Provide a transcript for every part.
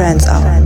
trance hour.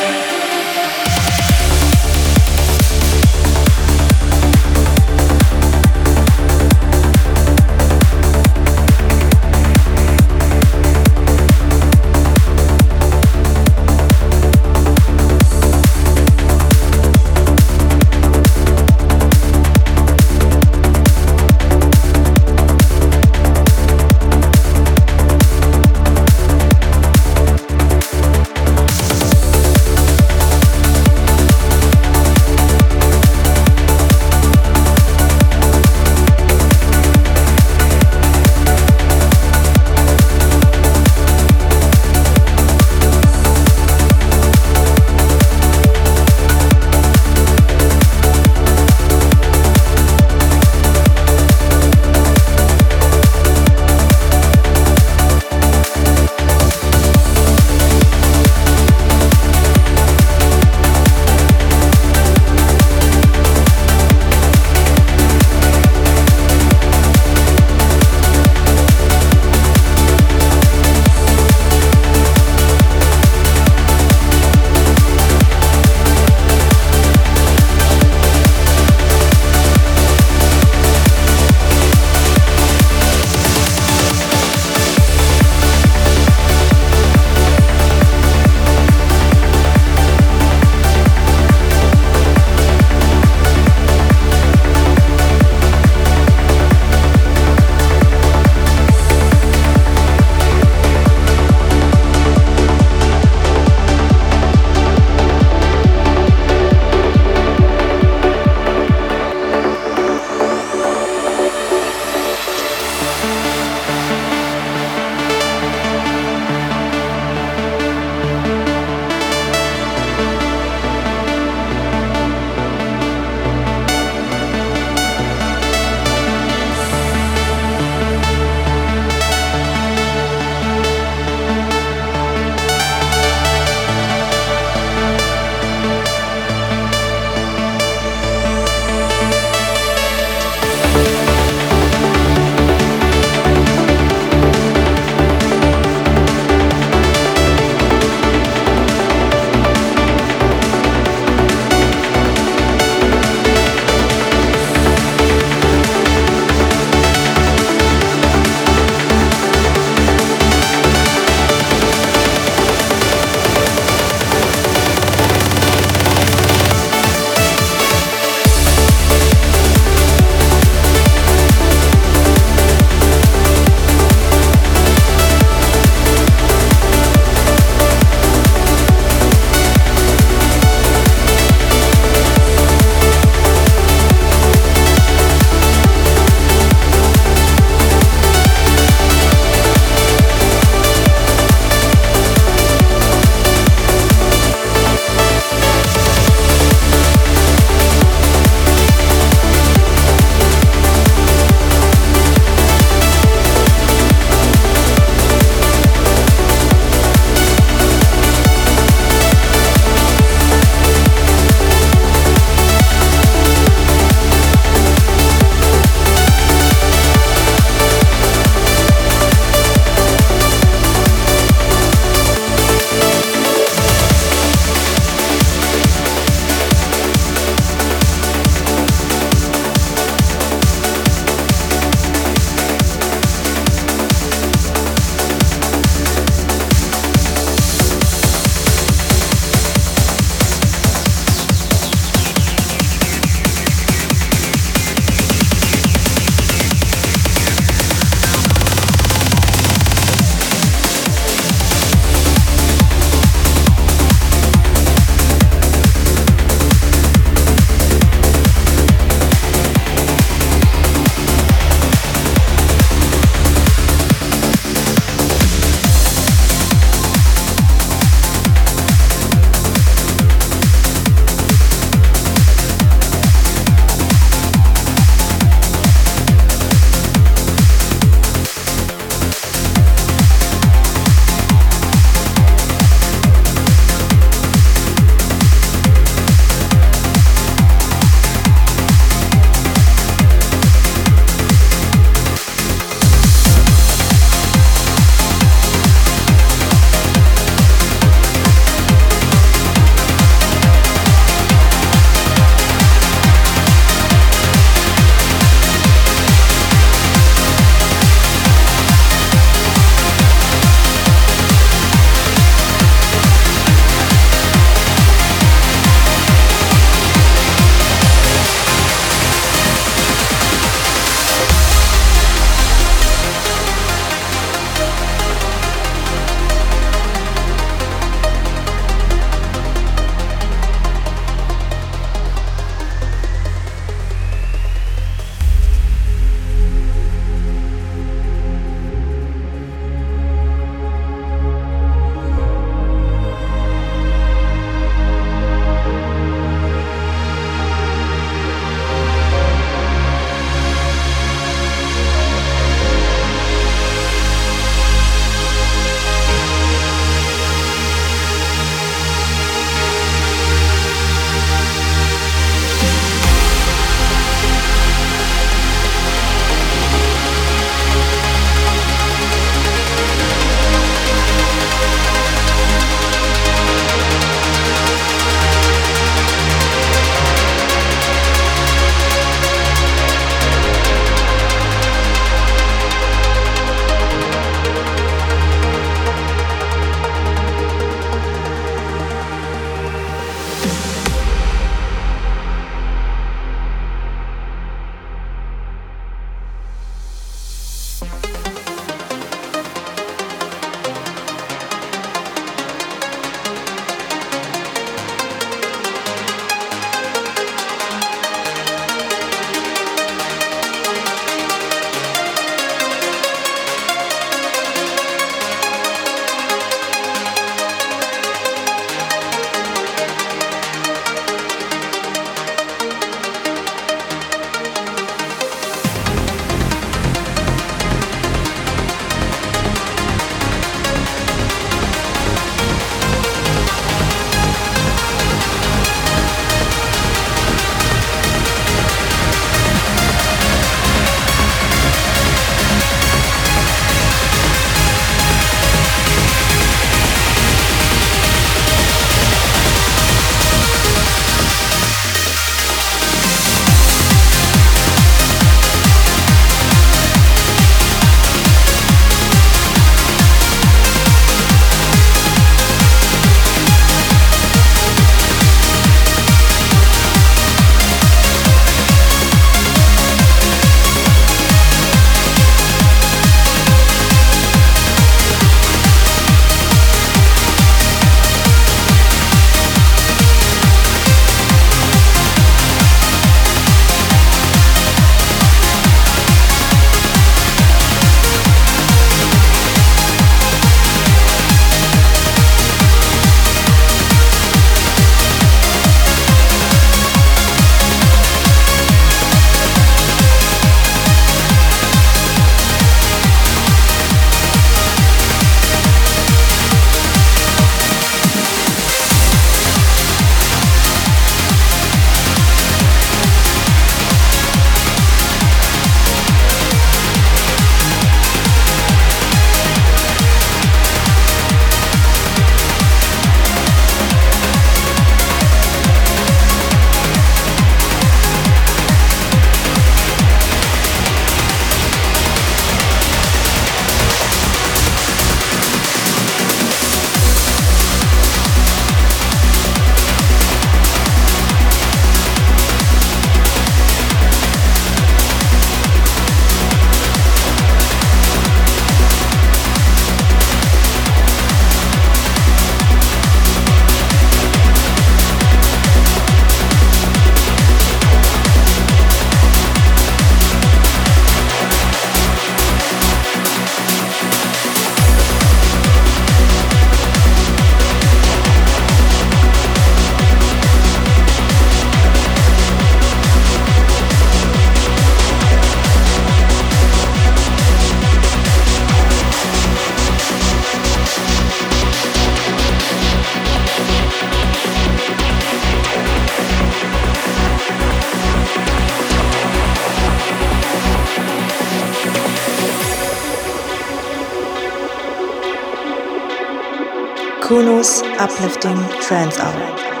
Kuno's uplifting trance hour.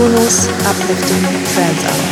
Kuno's Uplifting Trance Hour.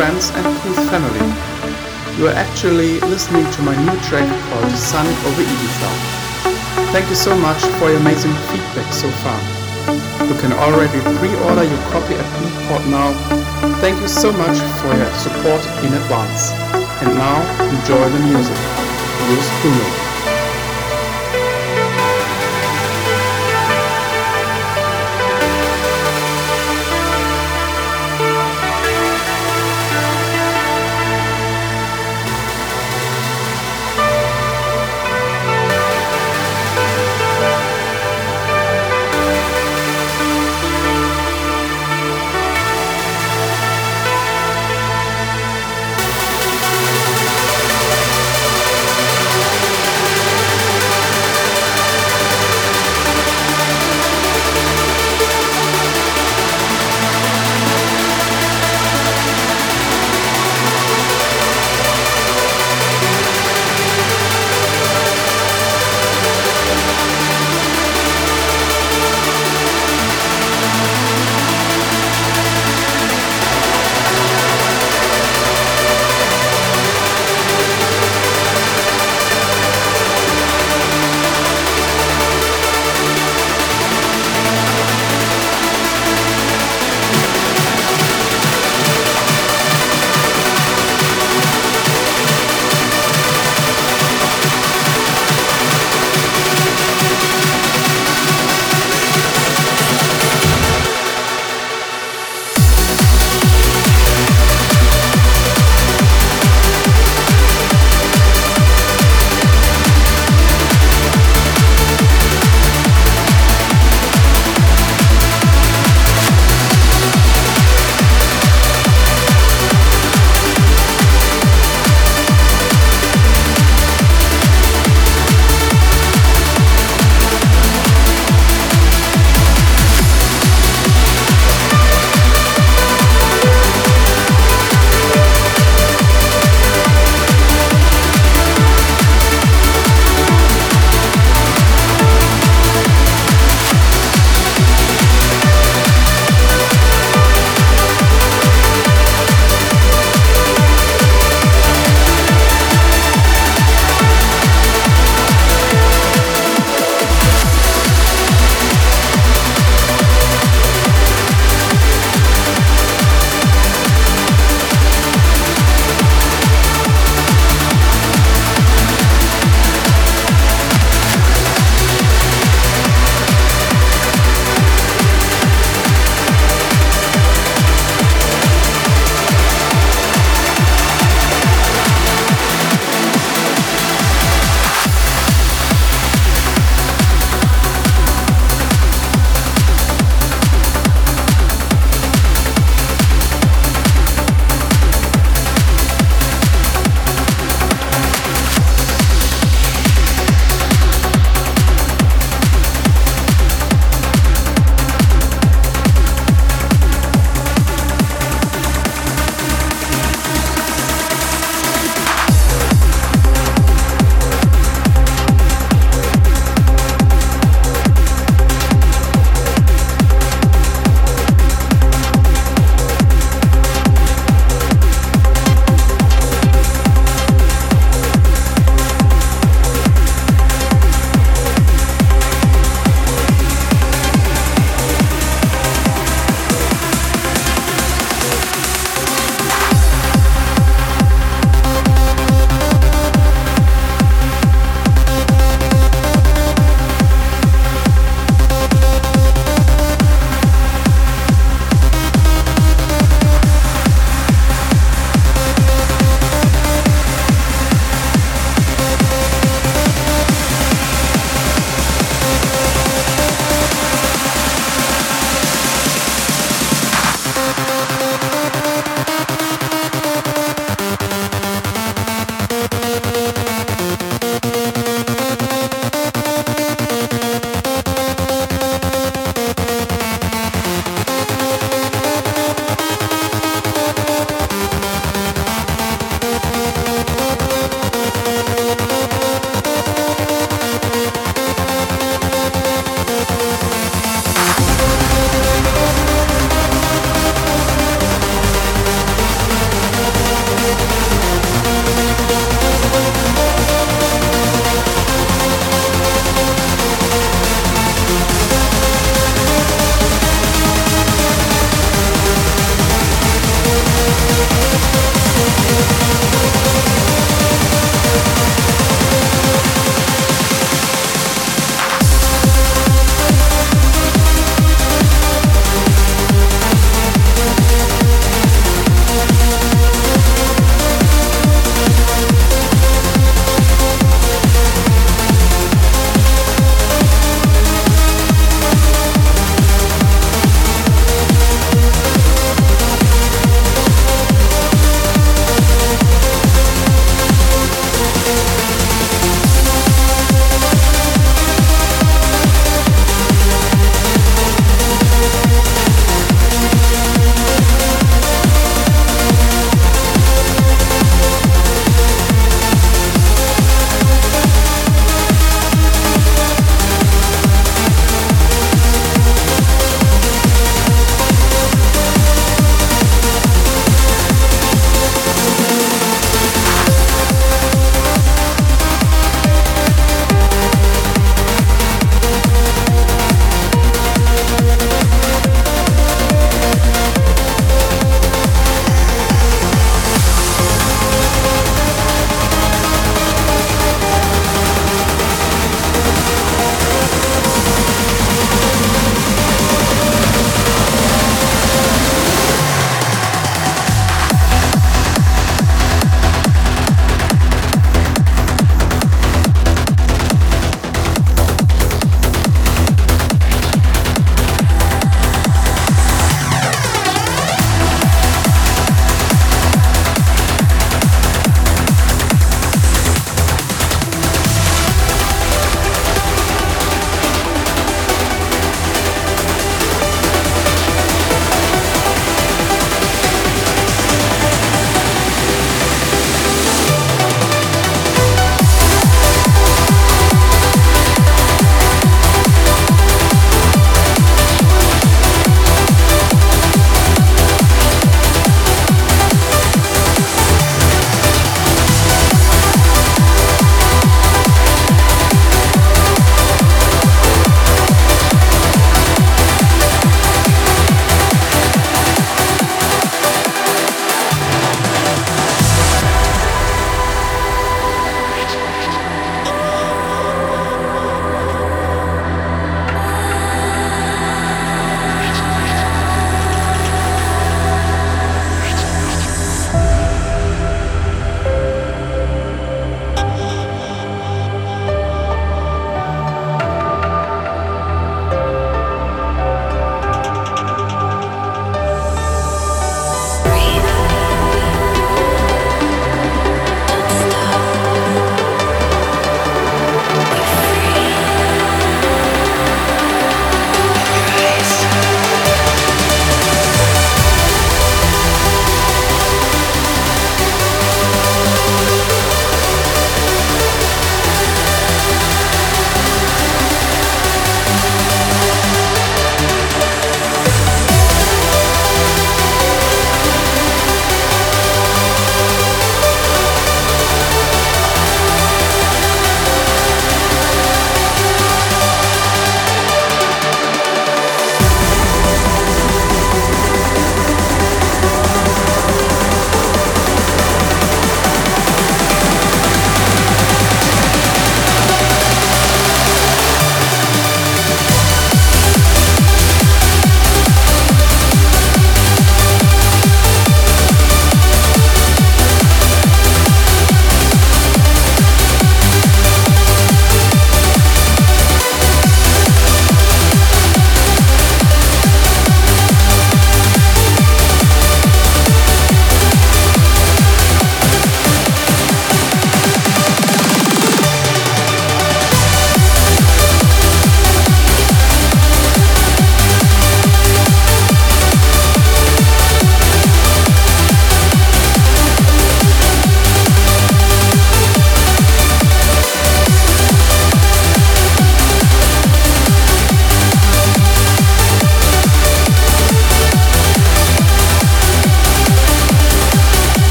Friends and Koos family. You are actually listening to my new track called Sun over Ibiza. Thank you so much for your amazing feedback so far. You can already pre-order your copy at Beatport now. Thank you so much for your support in advance. And now, enjoy the music. Use Kuno.